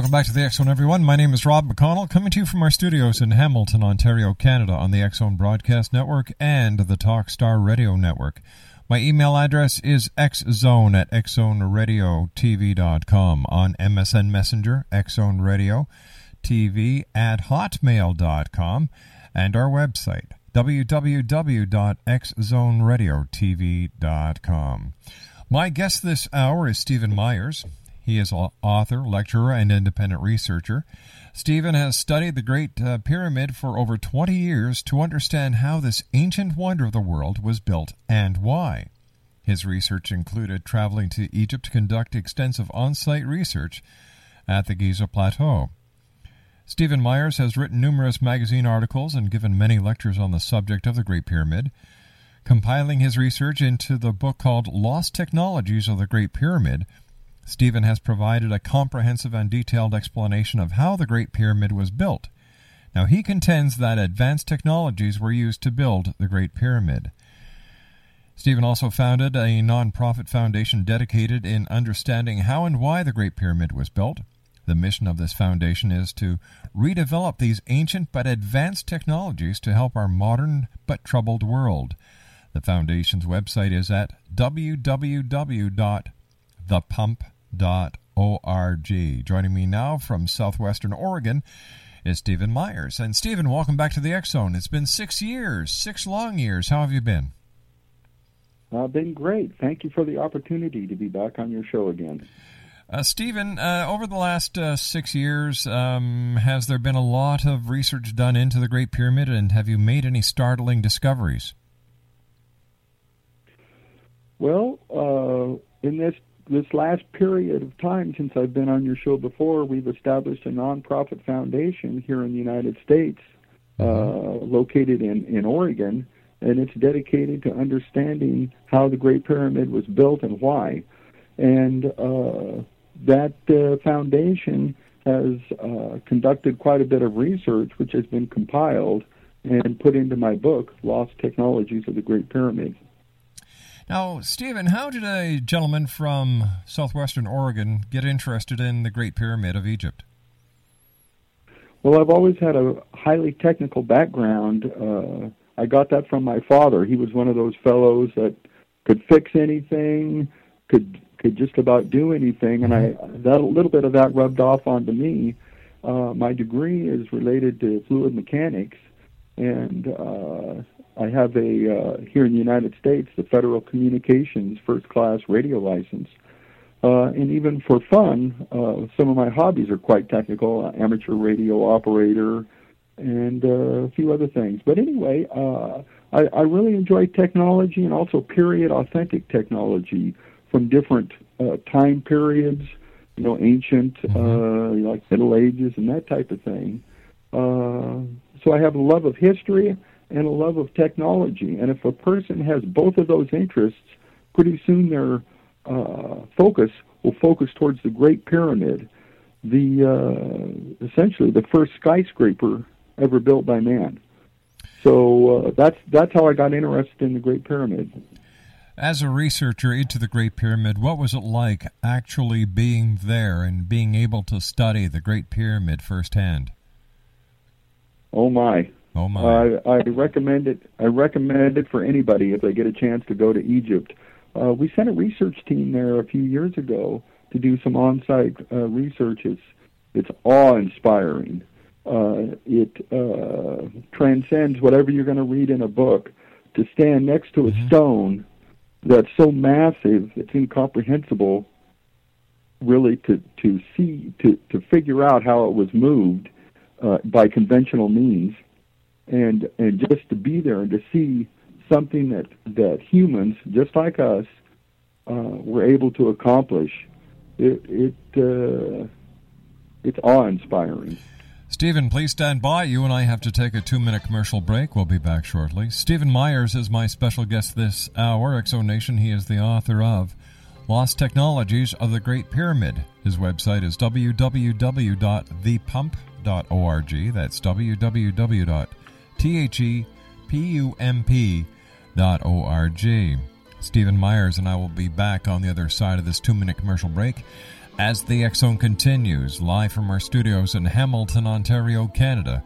Welcome back to the Zone, everyone. My name is Rob McConnell, coming to you from our studios in Hamilton, Ontario, Canada, on the Zone Broadcast Network and the Talkstar Radio Network. My email address is xzone at xzoneradiotv.com. On MSN Messenger, xzone radio TV at hotmail.com, and our website, www.xzoneradiotv.com. My guest this hour is Steven Myers. He is an author, lecturer, and independent researcher. Steven has studied the Great uh, Pyramid for over 20 years to understand how this ancient wonder of the world was built and why. His research included traveling to Egypt to conduct extensive on site research at the Giza Plateau. Steven Myers has written numerous magazine articles and given many lectures on the subject of the Great Pyramid. Compiling his research into the book called Lost Technologies of the Great Pyramid, Steven has provided a comprehensive and detailed explanation of how the Great Pyramid was built. Now, he contends that advanced technologies were used to build the Great Pyramid. Steven also founded a non-profit foundation dedicated in understanding how and why the Great Pyramid was built. The mission of this foundation is to redevelop these ancient but advanced technologies to help our modern but troubled world. The foundation's website is at www.thepump.org. Joining me now from southwestern Oregon is Steven Myers. And Steven, welcome back to the X Zone. It's been six years, six long years. How have you been? I've been great. Thank you for the opportunity to be back on your show again. Uh, Steven, uh, over the last uh, six years, um, has there been a lot of research done into the Great Pyramid, and have you made any startling discoveries? Well, uh, in this this last period of time since I've been on your show before, we've established a nonprofit foundation here in the United States, uh, located in in Oregon, and it's dedicated to understanding how the Great Pyramid was built and why. And uh, that uh, foundation has uh, conducted quite a bit of research, which has been compiled and put into my book, Lost Technologies of the Great Pyramid. Now, Steven, how did a gentleman from southwestern Oregon get interested in the Great Pyramid of Egypt? Well, I've always had a highly technical background. Uh, I got that from my father. He was one of those fellows that could fix anything, could could just about do anything, and I that a little bit of that rubbed off onto me. Uh, my degree is related to fluid mechanics, and uh, I have a uh, here in the United States the Federal Communications First Class Radio license. Uh, and even for fun, uh, some of my hobbies are quite technical: uh, amateur radio operator, and uh, a few other things. But anyway, uh, I, I really enjoy technology and also period authentic technology from different uh, time periods, you know, ancient, uh, like Middle Ages and that type of thing. Uh, so I have a love of history and a love of technology. And if a person has both of those interests, pretty soon their uh, focus will focus towards the Great Pyramid, the uh, essentially the first skyscraper ever built by man. So uh, that's that's how I got interested in the Great Pyramid. As a researcher into the Great Pyramid, what was it like actually being there and being able to study the Great Pyramid firsthand? Oh my! Oh my! I, I recommend it. I recommend it for anybody if they get a chance to go to Egypt. Uh, we sent a research team there a few years ago to do some on-site uh, research. It's it's awe-inspiring. Uh, it uh, transcends whatever you're going to read in a book. To stand next to a Mhm. stone that's so massive, it's incomprehensible. Really, to to see to to figure out how it was moved uh, by conventional means, and and just to be there and to see something that that humans just like us uh, were able to accomplish. It it uh, it's awe inspiring. Steven, please stand by. You and I have to take a two minute commercial break. We'll be back shortly. Steven Myers is my special guest this hour. Exo Nation, he is the author of Lost Technologies of the Great Pyramid. His website is www.thepump.org. That's www.thepump.org. Steven Myers and I will be back on the other side of this two minute commercial break as the Zone continues, live from our studios in Hamilton, Ontario, Canada,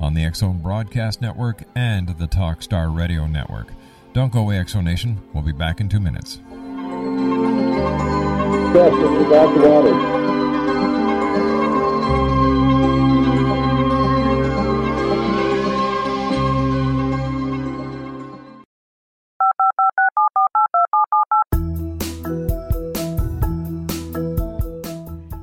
on the Zone Broadcast Network and the Talkstar Radio Network. Don't go away, Exo Nation. We'll be back in two minutes. Yes,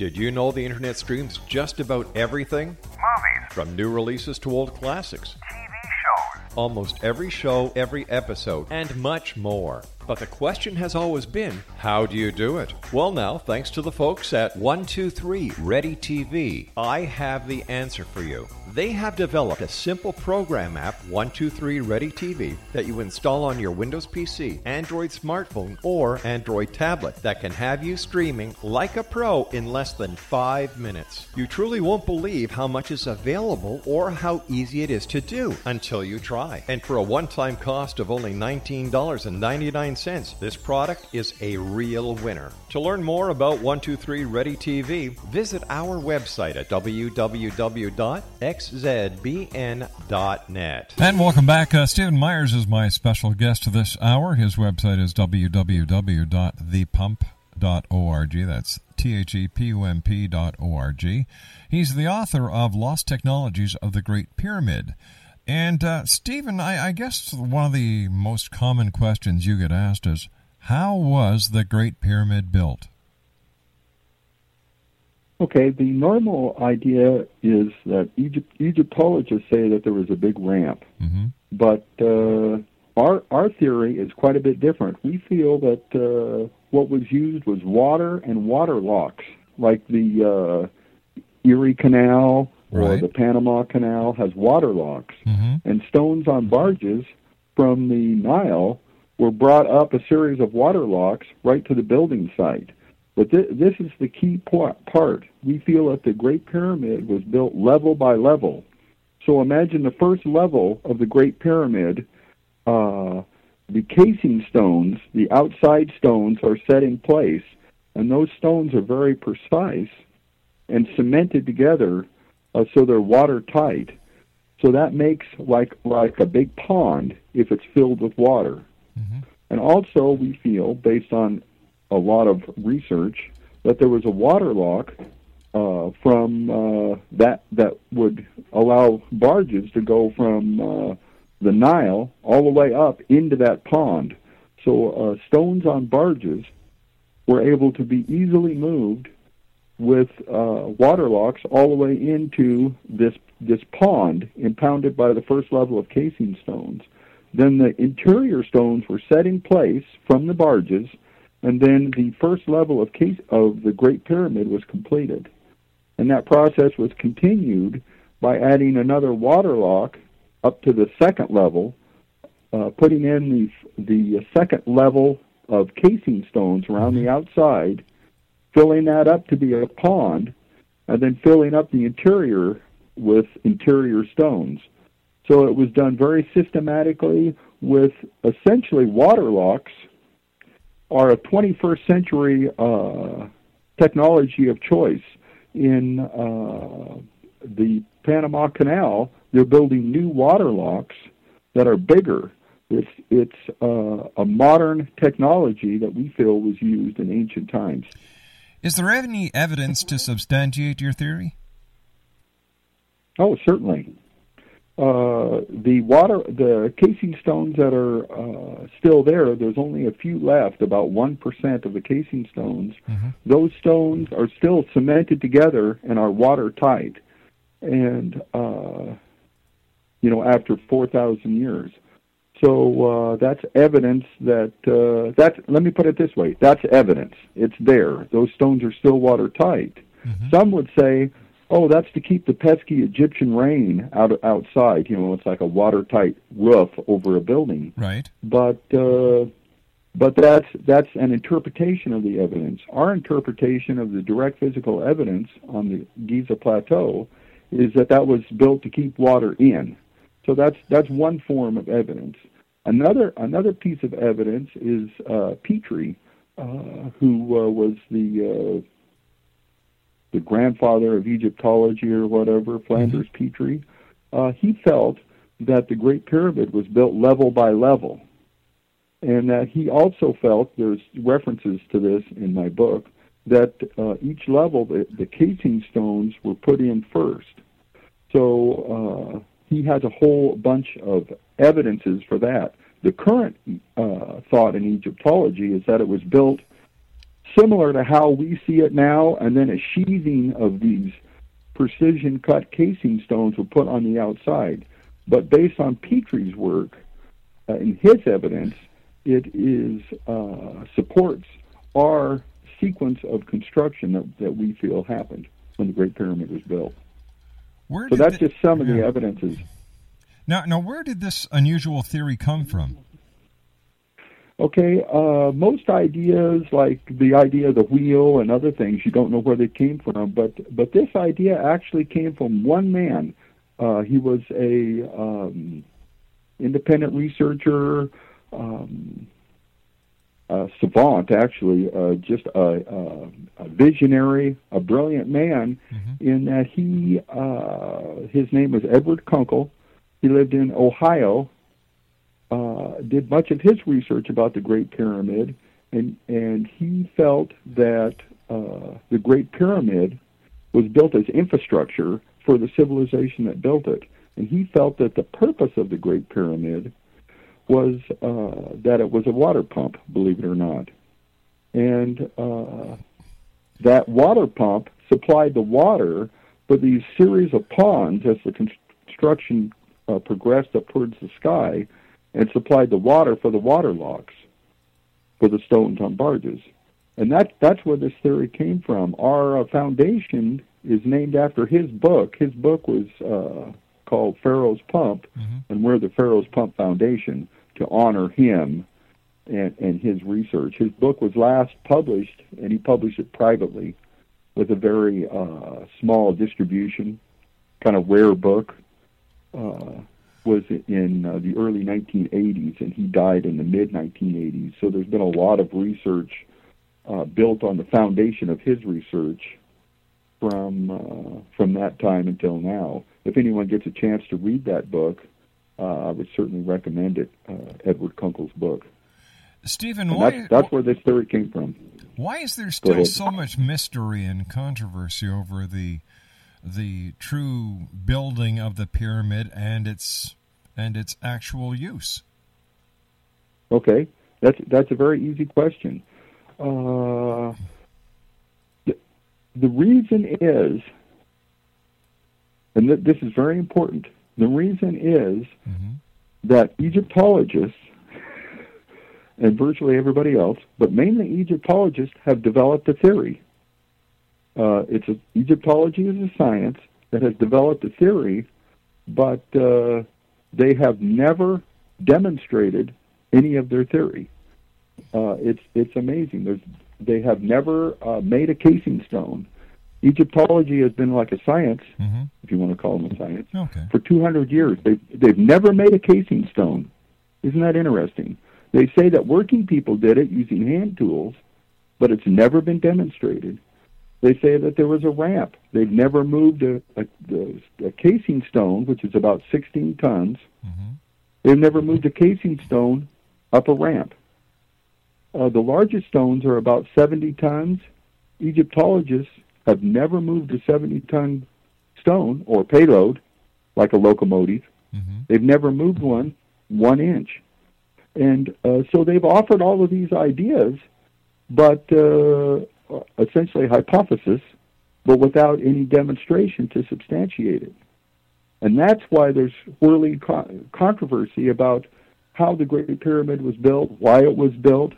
Did you know the internet streams just about everything? Movies, From new releases to old classics. TV shows, Almost every show, every episode, and much more. But the question has always been how do you do it? Well, now, thanks to the folks at 123 Ready TV, I have the answer for you. They have developed a simple program app, 123 Ready TV, that you install on your Windows PC, Android smartphone, or Android tablet that can have you streaming like a pro in less than five minutes. You truly won't believe how much is available or how easy it is to do until you try. And for a one time cost of only $19.99, this product is a real winner. To learn more about 123 Ready TV, visit our website at www.xzbn.net. And welcome back. Uh, Steven Myers is my special guest this hour. His website is www.thepump.org. That's T H E P U M P dot O R G. He's the author of Lost Technologies of the Great Pyramid. And, uh, Steven, I, I guess one of the most common questions you get asked is how was the Great Pyramid built? Okay, the normal idea is that Egypt, Egyptologists say that there was a big ramp, hmm but uh, our our theory is quite a bit different. We feel that uh, what was used was water and water locks, like the uh, Erie Canal or Right. the Panama Canal has water locks, hmm and stones on barges from the Nile were brought up a series of water locks right to the building site. But th- this is the key part. We feel that the Great Pyramid was built level by level. So imagine the first level of the Great Pyramid. Uh, the casing stones, the outside stones, are set in place, and those stones are very precise and cemented together uh, so they're watertight. So that makes like like a big pond if it's filled with water. Mhm. And also, we feel, based on a lot of research, that there was a water lock uh, from uh, that that would allow barges to go from uh, the Nile all the way up into that pond. So uh, stones on barges were able to be easily moved with uh, water locks all the way into this this pond impounded by the first level of casing stones. Then the interior stones were set in place from the barges, and then the first level of case of the Great Pyramid was completed. And that process was continued by adding another water lock up to the second level, uh, putting in the the second level of casing stones around the outside, filling that up to be a pond, and then filling up the interior with interior stones. So it was done very systematically with essentially water locks are a 21st century uh, technology of choice in uh, the Panama Canal. They're building new water locks that are bigger. It's it's uh, a modern technology that we feel was used in ancient times. Is there any evidence to substantiate your theory? Oh, certainly. Uh, the water, the casing stones that are uh, still there, there's only a few left, about 1% of the casing stones. Mm-hmm. Those stones are still cemented together and are watertight. And, uh, you know, after 4,000 years. So uh, that's evidence that, uh, that's, let me put it this way that's evidence. It's there. Those stones are still watertight. Some would say, oh, that's to keep the pesky Egyptian rain out outside. You know, it's like a watertight roof over a building. Right. But uh, but that's that's an interpretation of the evidence. Our interpretation of the direct physical evidence on the Giza plateau is that that was built to keep water in. So that's that's one form of evidence. Another another piece of evidence is uh, Petrie, uh, who uh, was the uh, the grandfather of Egyptology or whatever, Flinders Petrie. Uh, he felt that the Great Pyramid was built level by level, and that he also felt there's references to this in my book that uh, each level the, the casing stones were put in first. So uh, he has a whole bunch of evidences for that. The current uh, thought in Egyptology is that it was built similar to how we see it now, and then a sheathing of these precision cut casing stones were put on the outside. But based on Petrie's work uh, and his evidence, it is uh, supports our sequence of construction that, that we feel happened when the Great Pyramid was built. Where So that's the- just some of the evidences. Now, now, where did this unusual theory come from? Okay, uh, most ideas like the idea of the wheel and other things, you don't know where they came from, but but this idea actually came from one man. Uh, he was a um, independent researcher, um, a savant, actually, uh, just a, a, a visionary, a brilliant man. In that he, uh, his name was Edward Kunkel. He lived in Ohio, uh, did much of his research about the Great Pyramid, and and he felt that uh, the Great Pyramid was built as infrastructure for the civilization that built it, and he felt that the purpose of the Great Pyramid was uh, that it was a water pump, believe it or not, and uh, that water pump supplied the water for these series of ponds as the construction uh, progressed up towards the sky and supplied the water for the water locks for the stones on barges. And that that's where this theory came from. Our uh, foundation is named after his book. His book was uh, called Pharaoh's Pump, and we're the Pharaoh's Pump Foundation to honor him and, and his research. His book was last published, and he published it privately with a very uh, small distribution, kind of rare book. Uh, was in uh, the early 1980s, and he died in the mid 1980s. So there's been a lot of research uh, built on the foundation of his research from uh, from that time until now. If anyone gets a chance to read that book, uh, I would certainly recommend it. Uh, Edward Kunkel's book. Steven, And that's that's where this theory came from. why is there still so much mystery and controversy over the the true building of the pyramid and its and its actual use? Okay, that's that's a very easy question. Uh, the, the reason is and th- this is very important. The reason is that Egyptologists and virtually everybody else, but mainly Egyptologists, have developed a theory. Uh, it's a, Egyptology is a science that has developed a theory, but uh, they have never demonstrated any of their theory. Uh, it's it's amazing. There's, they have never uh, made a casing stone. Egyptology has been like a science, hmm if you want to call them a science, Okay. for 200 years. They've, they've never made a casing stone. Isn't that interesting? They say that working people did it using hand tools, but it's never been demonstrated. They say that there was a ramp. They've never moved a, a, a, casing stone, which is about 16 tons. Mhm. They've never moved a casing stone up a ramp. Uh, the largest stones are about 70 tons. Egyptologists have never moved a 70 ton stone or payload like a locomotive. Mhm. They've never moved one one inch. And uh, so they've offered all of these ideas, but uh, essentially a hypothesis, but without any demonstration to substantiate it. And that's why there's whirling co- controversy about how the Great Pyramid was built, why it was built.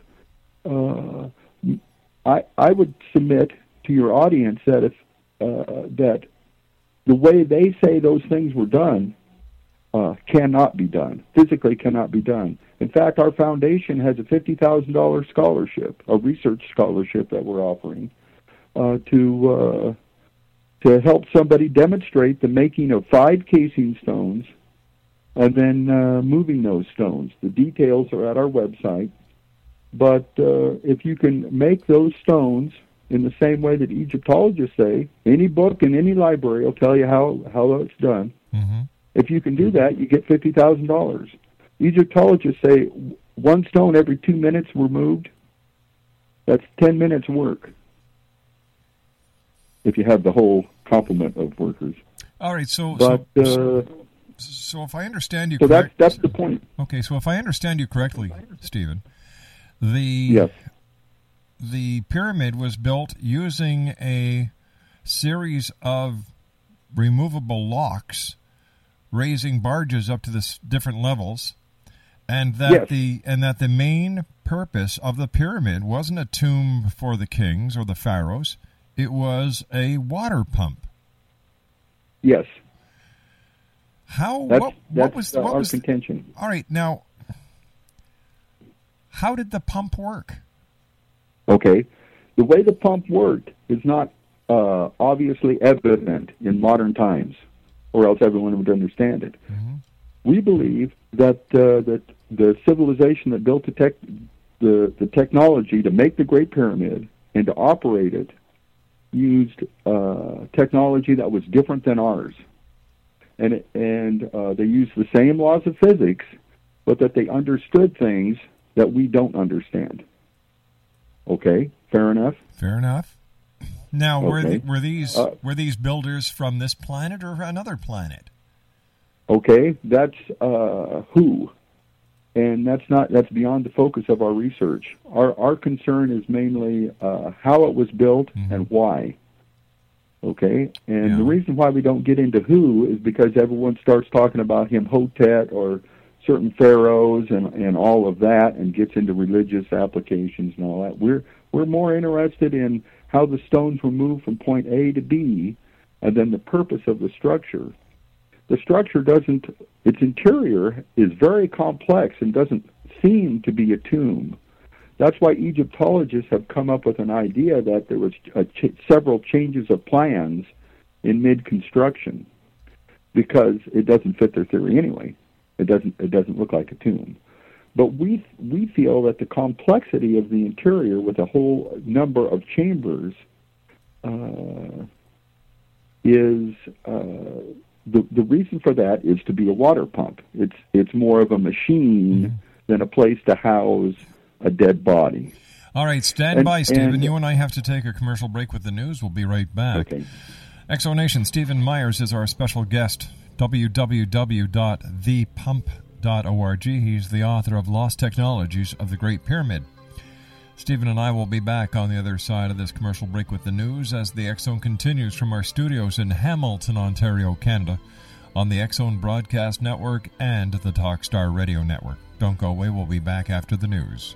Uh, I I would submit to your audience that if uh, that the way they say those things were done uh, cannot be done. Physically cannot be done. In fact, our foundation has a fifty thousand dollars scholarship, a research scholarship that we're offering uh, to uh, to help somebody demonstrate the making of five casing stones and then uh, moving those stones. The details are at our website. But uh, if you can make those stones in the same way that Egyptologists say, any book in any library will tell you how, how it's done. Mhm. If you can do that, you get fifty thousand dollars. Egyptologists say one stone every two minutes removed. That's ten minutes work. If you have the whole complement of workers, All right. So, but so, uh, so if I understand you so that's that's the point. okay. So if I understand you correctly, Steven, the Yes, the pyramid was built using a series of removable locks, raising barges up to the different levels, and that Yes. the and that the main purpose of the pyramid wasn't a tomb for the kings or the pharaohs; it was a water pump. yes, How that's what, that's what was uh, what our was contention. all right now? How did the pump work? Okay, the way the pump worked is not uh, obviously evident in modern times, or else everyone would understand it. We believe that uh, that the civilization that built the tech, the the technology to make the Great Pyramid and to operate it used uh, technology that was different than ours, and it, and uh, they used the same laws of physics, but that they understood things that we don't understand. Okay, fair enough. Fair enough. Now, were Okay. the, were these Uh, were these builders from this planet or another planet? Okay, that's uh, who, and that's not that's beyond the focus of our research. Our our concern is mainly uh, how it was built and why. Okay, and Yeah. the reason why we don't get into who is because everyone starts talking about Imhotep or certain pharaohs and and all of that, and gets into religious applications and all that. We're we're more interested in how the stones were moved from point A to B, and then the purpose of the structure the structure doesn't its interior is very complex and doesn't seem to be a tomb. That's why egyptologists have come up with an idea that there was ch- several changes of plans in mid construction because it doesn't fit their theory anyway. It doesn't it doesn't look like a tomb. But we we feel that the complexity of the interior with a whole number of chambers uh, is uh, the the reason for that is to be a water pump. It's it's more of a machine mm-hmm. than a place to house a dead body. All right, stand And- by, Steven. and- you and I have to take a commercial break with the news. We'll be right back. Okay. Exonation, Steven Myers is our special guest. www.thepump.org. He's the author of Lost Technologies of the Great Pyramid. Steven and I will be back on the other side of this commercial break with the news as the Zone continues from our studios in Hamilton, Ontario, Canada, on the Zone Broadcast Network and the Talkstar Radio Network. Don't go away, we'll be back after the news.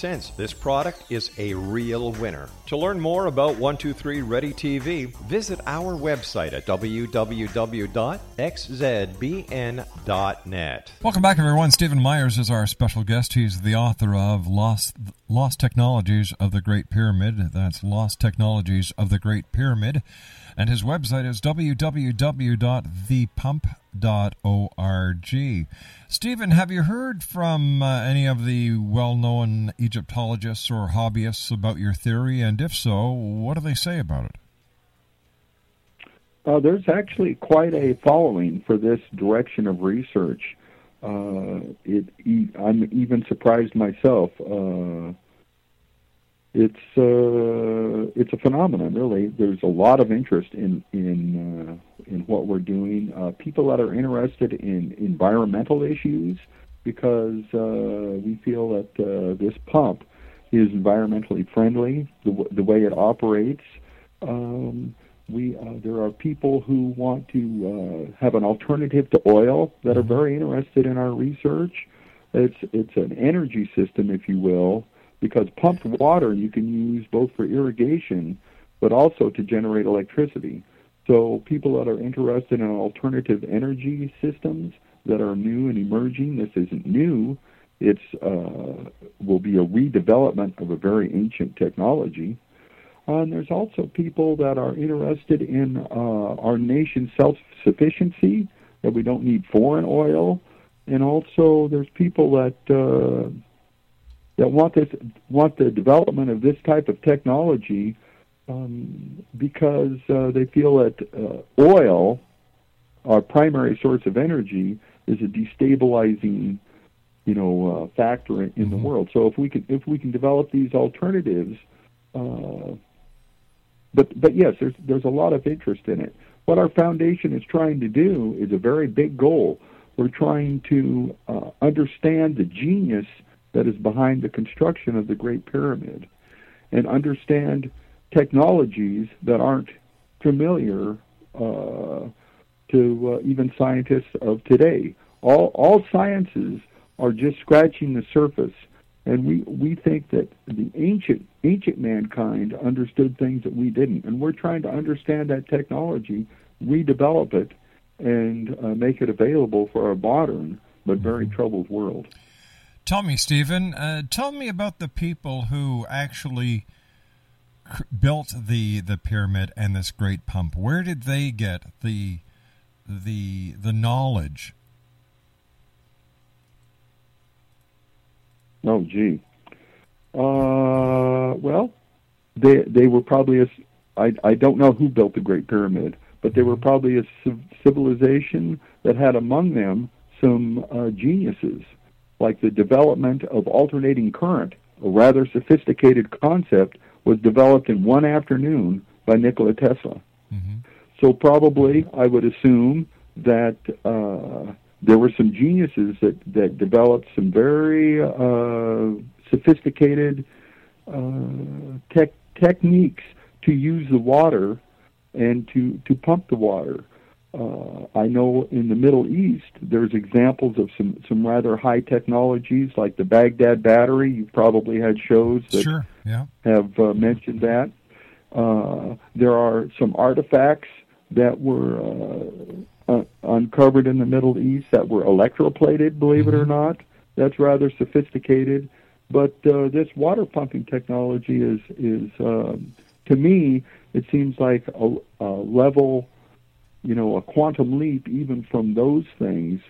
this product is a real winner. To learn more about 123 Ready TV, visit our website at www.xzbn.net. Welcome back, everyone. Steven Myers is our special guest. He's the author of Lost Lost Technologies of the Great Pyramid. That's Lost Technologies of the Great Pyramid. And his website is www.thepump.org. Steven, have you heard from uh, any of the well known Egyptologists or hobbyists about your theory? And if so, what do they say about it? Uh, there's actually quite a following for this direction of research. Uh, it, I'm even surprised myself. Uh, it's uh, it's a phenomenon, really. There's a lot of interest in in uh, in what we're doing. Uh, people that are interested in environmental issues because uh, we feel that uh, this pump is environmentally friendly. The, w- the way it operates. Um, we uh, there are people who want to uh, have an alternative to oil that are very interested in our research. It's it's an energy system, if you will, because pumped water you can use both for irrigation, but also to generate electricity. So people that are interested in alternative energy systems that are new and emerging, this isn't new. It's uh, will be a redevelopment of a very ancient technology. Uh, and there's also people that are interested in uh, our nation's self-sufficiency, that we don't need foreign oil, and also there's people that uh, that want this want the development of this type of technology um, because uh, they feel that uh, oil, our primary source of energy, is a destabilizing, you know, uh, factor in, in the world. So if we can if we can develop these alternatives. Uh, but but yes, there's there's a lot of interest in it. What our foundation is trying to do is a very big goal. We're trying to uh, understand the genius that is behind the construction of the Great Pyramid and understand technologies that aren't familiar uh, to uh, even scientists of today. All, all sciences are just scratching the surface, and we, we think that the ancient ancient mankind understood things that we didn't, and we're trying to understand that technology, redevelop it, and uh, make it available for a modern but very troubled world. Tell me, Steven, uh, tell me about the people who actually cr- built the the pyramid and this great pump. Where did they get the the the knowledge? Oh, gee. Uh, well, they they were probably a. I I don't know who built the Great Pyramid, but they were probably a civilization that had among them some uh, geniuses, like the development of alternating current, a rather sophisticated concept, was developed in one afternoon by Nikola Tesla. So probably I would assume that uh, there were some geniuses that, that developed some very uh, sophisticated uh, tech, techniques to use the water and to, to pump the water. Uh, I know in the Middle East there's examples of some, some rather high technologies like the Baghdad battery. You've probably had shows that Sure, yeah. have uh, mentioned that. Uh, there are some artifacts that were uh, uh, uncovered in the Middle East that were electroplated, believe it or not. That's rather sophisticated. But uh, this water pumping technology is, is um, to me, it seems like a, a level, you know, a quantum leap even from those things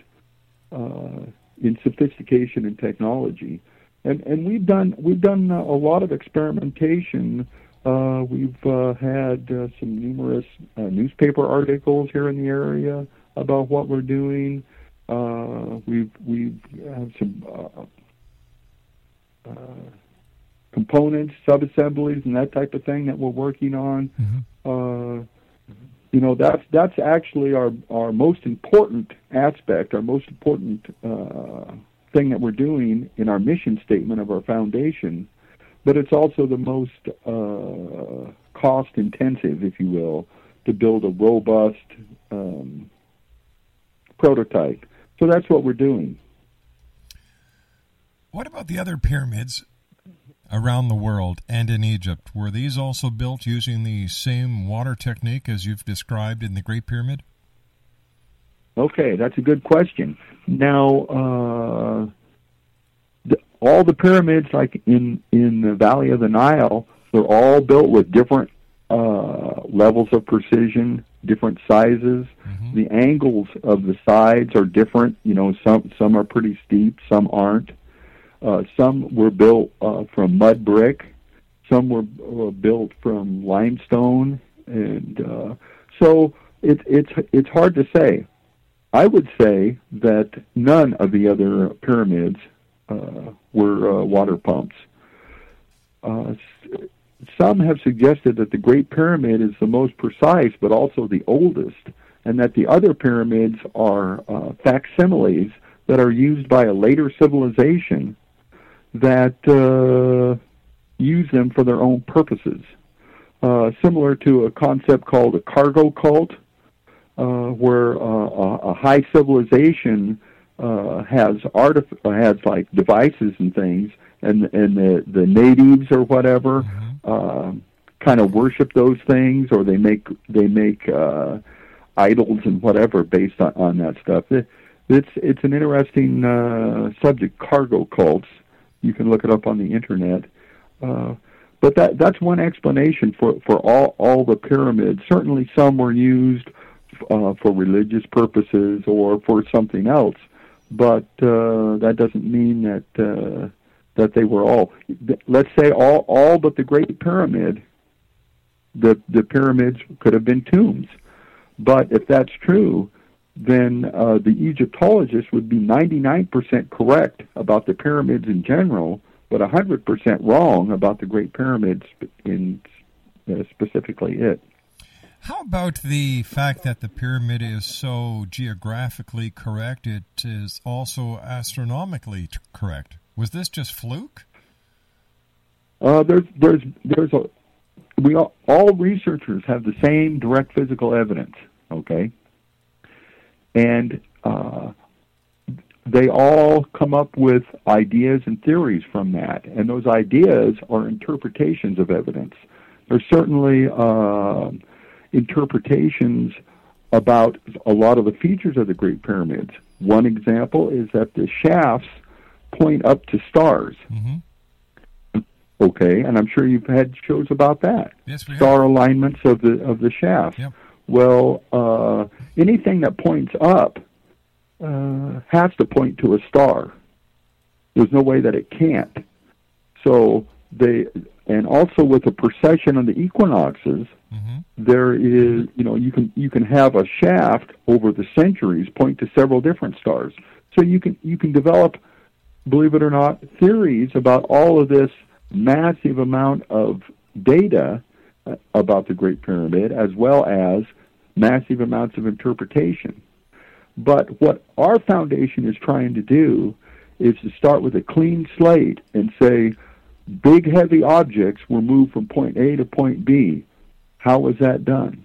uh, in sophistication and technology. And and we've done we've done a lot of experimentation. Uh, we've uh, had uh, some numerous uh, newspaper articles here in the area about what we're doing. Uh, we've we've have some uh, uh, components, subassemblies, and that type of thing that we're working on. Uh, you know, that's that's actually our our most important aspect, our most important uh, thing that we're doing in our mission statement of our foundation. But it's also the most uh, cost intensive, if you will, to build a robust um, prototype. So that's what we're doing. What about the other pyramids around the world and in Egypt? Were these also built using the same water technique as you've described in the Great Pyramid? Okay, that's a good question. Now, uh, the, all the pyramids, like in in the Valley of the Nile, they're all built with different uh, levels of precision, different sizes. The angles of the sides are different. You know, some some are pretty steep, some aren't. Uh, some were built uh, from mud brick, some were, built from limestone, and uh, so it, it's it's hard to say. I would say that none of the other pyramids uh, were uh, water pumps. Uh, some have suggested that the Great Pyramid is the most precise, but also the oldest, and that the other pyramids are uh, facsimiles that are used by a later civilization that uh, use them for their own purposes. Uh, similar to a concept called a cargo cult, uh, where uh, a, a high civilization uh, has artif- uh, has like devices and things, and and the the natives or whatever uh, kind of worship those things, or they make they make uh, idols and whatever based on, on that stuff. It, it's it's an interesting uh, subject, cargo cults. You can look it up on the internet. Uh, but that that's one explanation for for all all the pyramids. Certainly, some were used uh, for religious purposes or for something else, but uh, that doesn't mean that uh, that they were all. Let's say all all but the Great Pyramid. The the pyramids could have been tombs, but if that's true, then uh, the Egyptologists would be 99% correct about the pyramids in general, but 100% wrong about the Great Pyramids in uh, specifically it. How about the fact that the pyramid is so geographically correct? It is also astronomically t- correct. Was this just fluke? Uh, there's there's there's a we all, all researchers have the same direct physical evidence, okay, and uh, they all come up with ideas and theories from that, and those ideas are interpretations of evidence. There's certainly uh, interpretations about a lot of the features of the Great Pyramids. One example is that the shafts point up to stars. Mm-hmm. Okay, and I'm sure you've had shows about that. Yes, we Star alignments of the of the shafts. Yep. Well, uh, anything that points up uh, has to point to a star. There's no way that it can't. So they, and also with the precession of the equinoxes, Mm-hmm. there is, you know, you can you can have a shaft over the centuries point to several different stars. So you can you can develop, believe it or not, theories about all of this massive amount of data uh, about the Great Pyramid, as well as massive amounts of interpretation. But what our foundation is trying to do is to start with a clean slate and say, big heavy objects were moved from point A to point B. How was that done?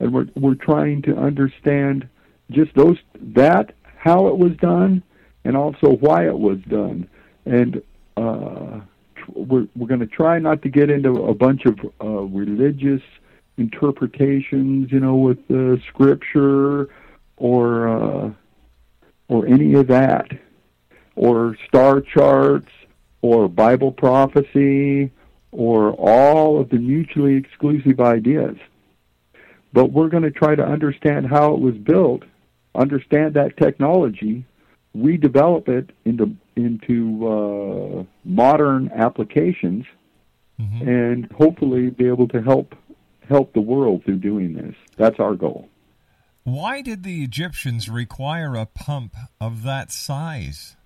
And we're we're trying to understand just those that how it was done and also why it was done. And uh, we're we're going to try not to get into a bunch of uh, religious interpretations, you know, with uh, scripture or uh, or any of that, or star charts, or Bible prophecy, or all of the mutually exclusive ideas. But we're going to try to understand how it was built, understand that technology, redevelop it into into uh, modern applications, Mm-hmm. and hopefully be able to help help the world through doing this. That's our goal. Why did the Egyptians require a pump of that size?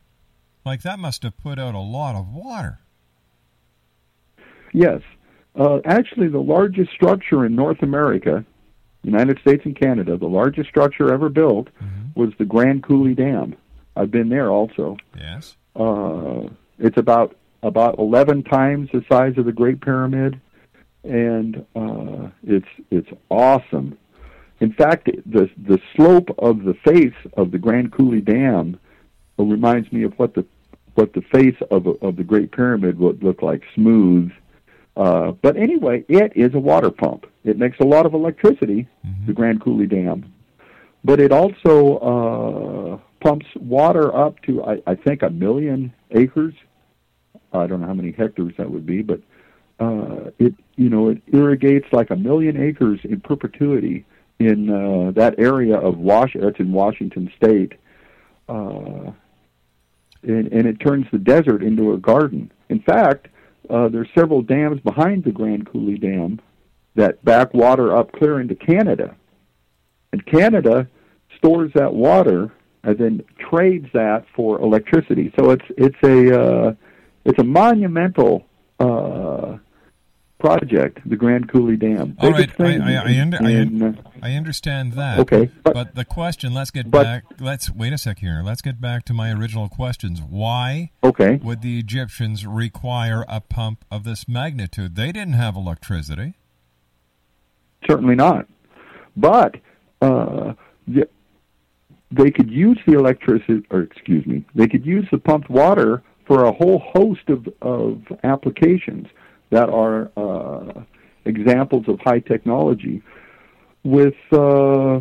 Like that must have put out a lot of water. Yes. Uh, actually, the largest structure in North America, United States and Canada, the largest structure ever built was the Grand Coulee Dam. I've been there also. Yes. Uh, it's about about 11 times the size of the Great Pyramid, and uh, it's it's awesome. In fact, the the slope of the face of the Grand Coulee Dam reminds me of what the what the face of of the Great Pyramid would look like, smooth. Uh, but anyway, it is a water pump. It makes a lot of electricity, the Grand Coulee Dam, but it also uh, pumps water up to I, I think a million acres. I don't know how many hectares that would be, but uh, it you know it irrigates like a million acres in perpetuity in uh, that area of Wash. That's in Washington State, uh, and, and it turns the desert into a garden. In fact, uh, there's several dams behind the Grand Coulee Dam that back water up clear into Canada, and Canada stores that water and then trades that for electricity. So it's it's a uh, it's a monumental uh, project, the Grand Coulee Dam. All right, I, I, I, under, in, uh, I understand that. Okay, but, but- the question, let's get but- back. Let's wait a sec here. Let's get back to my original questions. Why okay. would the Egyptians require a pump of this magnitude? They didn't have electricity. Certainly not. But uh, the, they could use the electricity, or excuse me, they could use the pumped water for a whole host of, of applications that are uh, examples of high technology. With uh,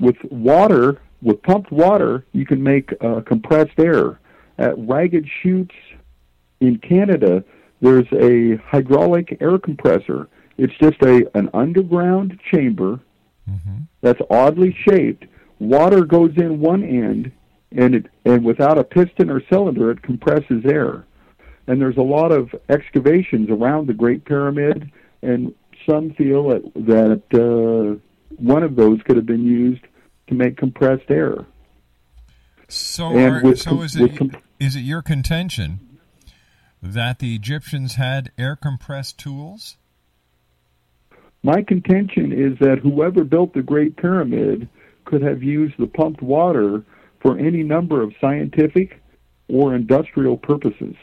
with water, with pumped water, you can make uh, compressed air. At Ragged Chutes in Canada, there's a hydraulic air compressor. It's just a an underground chamber that's oddly shaped. Water goes in one end, and it and without a piston or cylinder, it compresses air. And there's a lot of excavations around the Great Pyramid, and some feel that that uh, one of those could have been used to make compressed air. So, are, with so is it com- is it your contention that the Egyptians had air compressed tools? My contention is that whoever built the Great Pyramid could have used the pumped water for any number of scientific or industrial purposes.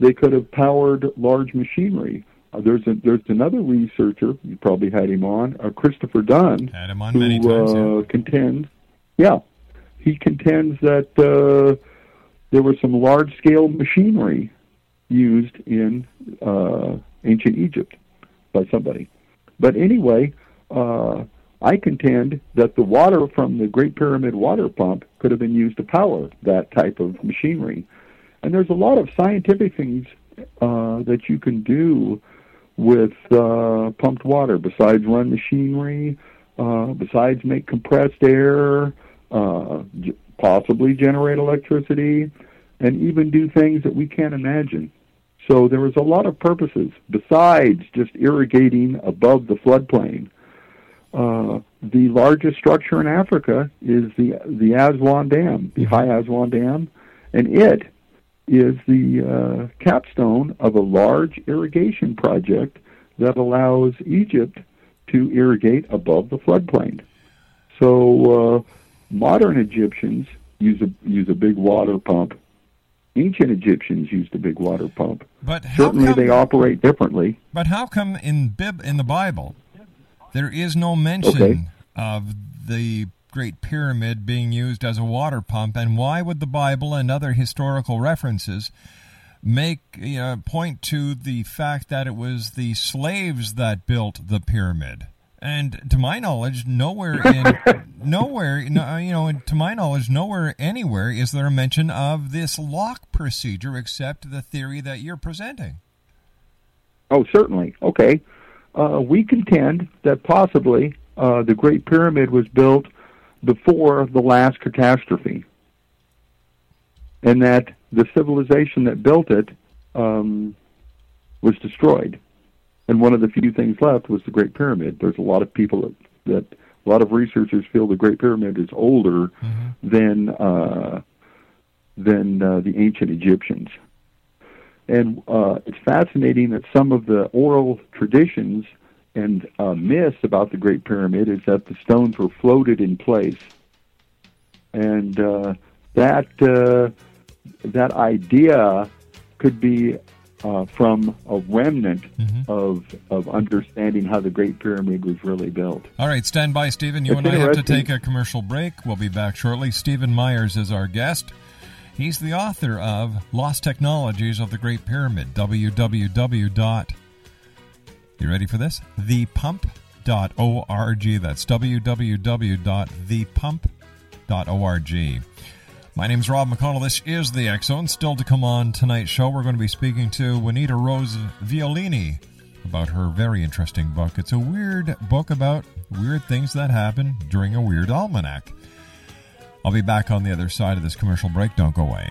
They could have powered large machinery. Uh, there's a, there's another researcher you probably had him on, uh, Christopher Dunn, Had him on who many times. yeah. uh, contends, yeah, he contends that uh, there was some large scale machinery used in uh, ancient Egypt by somebody. But anyway, uh, I contend that the water from the Great Pyramid water pump could have been used to power that type of machinery. And there's a lot of scientific things uh, that you can do with uh, pumped water besides run machinery, uh, besides make compressed air, uh, g- possibly generate electricity, and even do things that we can't imagine. So there is a lot of purposes besides just irrigating above the floodplain. Uh, the largest structure in Africa is the the Aswan Dam, the High Aswan Dam, and it is the uh, capstone of a large irrigation project that allows Egypt to irrigate above the floodplain. So uh, modern Egyptians use a use a big water pump. Ancient Egyptians used a big water pump. But how Certainly, come, they operate differently. But how come in Bib in the Bible there is no mention Okay. of the Great Pyramid being used as a water pump, and why would the Bible and other historical references make uh, point to the fact that it was the slaves that built the pyramid? And to my knowledge, nowhere in nowhere, you know, to my knowledge, nowhere anywhere is there a mention of this lock procedure except the theory that you're presenting. Oh, certainly. Okay. Uh, we contend that possibly uh, the Great Pyramid was built before the last catastrophe, and that the civilization that built it um, was destroyed. And one of the few things left was the Great Pyramid. There's a lot of people that, that a lot of researchers feel the Great Pyramid is older than uh, than uh, the ancient Egyptians. And uh, it's fascinating that some of the oral traditions and uh, myths about the Great Pyramid is that the stones were floated in place, and uh, that uh, that idea could be uh, from a remnant of of understanding how the Great Pyramid was really built. All right, stand by, Steven. You It's and I have to take a commercial break. We'll be back shortly. Steven Myers is our guest. He's the author of Lost Technologies of the Great Pyramid. www. You ready for this? Thepump.org. That's www.thepump.org. My name's Rob McConnell. This is the Zone. Still to come on tonight's show, we're going to be speaking to Juanita Rose Violini about her very interesting book. It's a weird book about weird things that happen during a weird almanac. I'll be back on the other side of this commercial break. Don't go away.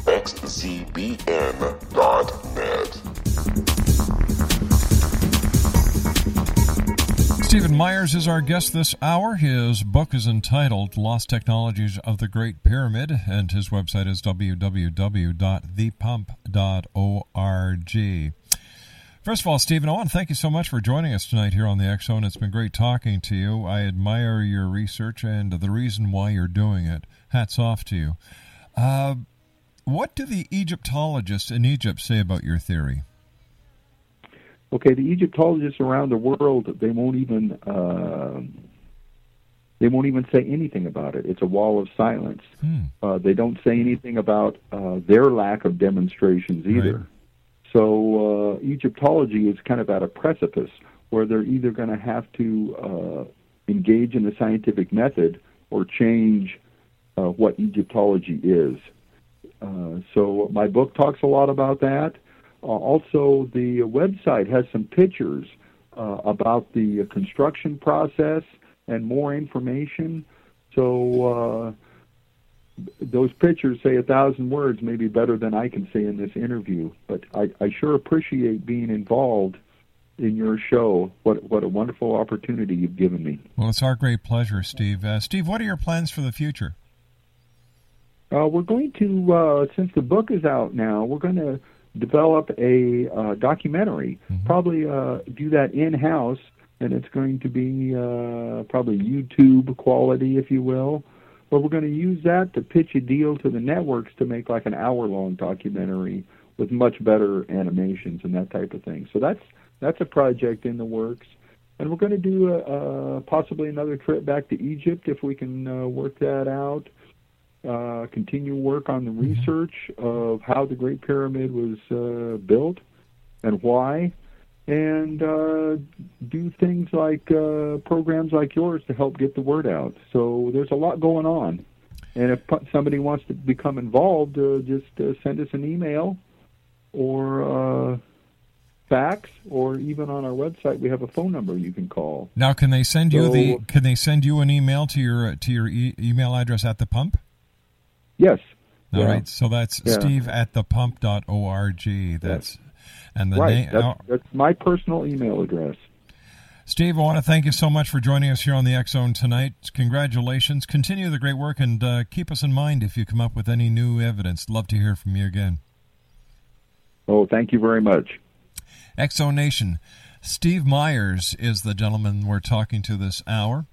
Steven Myers is our guest this hour. His book is entitled Lost Technologies of the Great Pyramid, and his website is www.thepump.org. First of all, Steven, I want to thank you so much for joining us tonight here on the Zone. It's been great talking to you. I admire your research and the reason why you're doing it. Hats off to you. Uh, what do the Egyptologists in Egypt say about your theory? Okay, the Egyptologists around the world they won't even uh, they won't even say anything about it. It's a wall of silence. Hmm. Uh, they don't say anything about uh, their lack of demonstrations either. Right. So uh, Egyptology is kind of at a precipice where they're either going to have to uh, engage in the scientific method or change uh, what Egyptology is. Uh, so my book talks a lot about that. Uh, also, the website has some pictures uh, about the construction process and more information. So those pictures say a thousand words, maybe better than I can say in this interview. But I, I sure appreciate being involved in your show. What what a wonderful opportunity you've given me. Well, it's our great pleasure, Steve. Uh, Steve, what are your plans for the future? Uh, we're going to, uh, since the book is out now, we're going to develop a uh, documentary. Mm-hmm. Probably uh, do that in house, and it's going to be uh, probably YouTube quality, if you will. But we're going to use that to pitch a deal to the networks to make like an hour-long documentary with much better animations and that type of thing. So that's that's a project in the works. And we're going to do a, a, possibly another trip back to Egypt if we can uh, work that out uh, continue work on the mm-hmm. research of how the Great Pyramid was uh, built and why, and uh, do things like uh, programs like yours to help get the word out. So there's a lot going on. And if somebody wants to become involved, uh, just uh, send us an email or uh, fax, or even on our website, we have a phone number you can call. Now, can they send you so, the? Can they send you an email to your to your e- email address at the pump? Yes. All yeah. right. So that's yeah. steve at thepump.org. That's and the right. name. That's, that's my personal email address. Steve, I want to thank you so much for joining us here on the X Zone tonight. Congratulations. Continue the great work and uh, keep us in mind if you come up with any new evidence. Love to hear from you again. Oh, thank you very much. X Zone Nation. Steve Myers is the gentleman we're talking to this hour.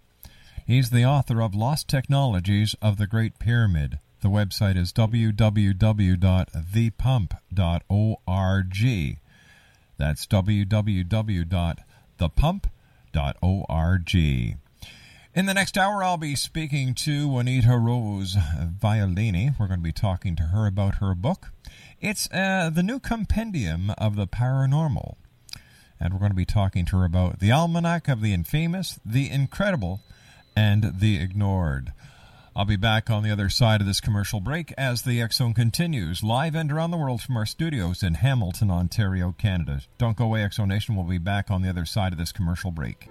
He's the author of Lost Technologies of the Great Pyramid. The website is www.thepump.org. That's www.thepump.org. In the next hour, I'll be speaking to Juanita Rose Violini. We're going to be talking to her about her book. It's uh, the new compendium of the paranormal. And we're going to be talking to her about the Almanac of the Infamous, the Incredible, and the Ignored. I'll be back on the other side of this commercial break as the X Zone continues live and around the world from our studios in Hamilton, Ontario, Canada. Don't go away, Zone Nation. We'll be back on the other side of this commercial break.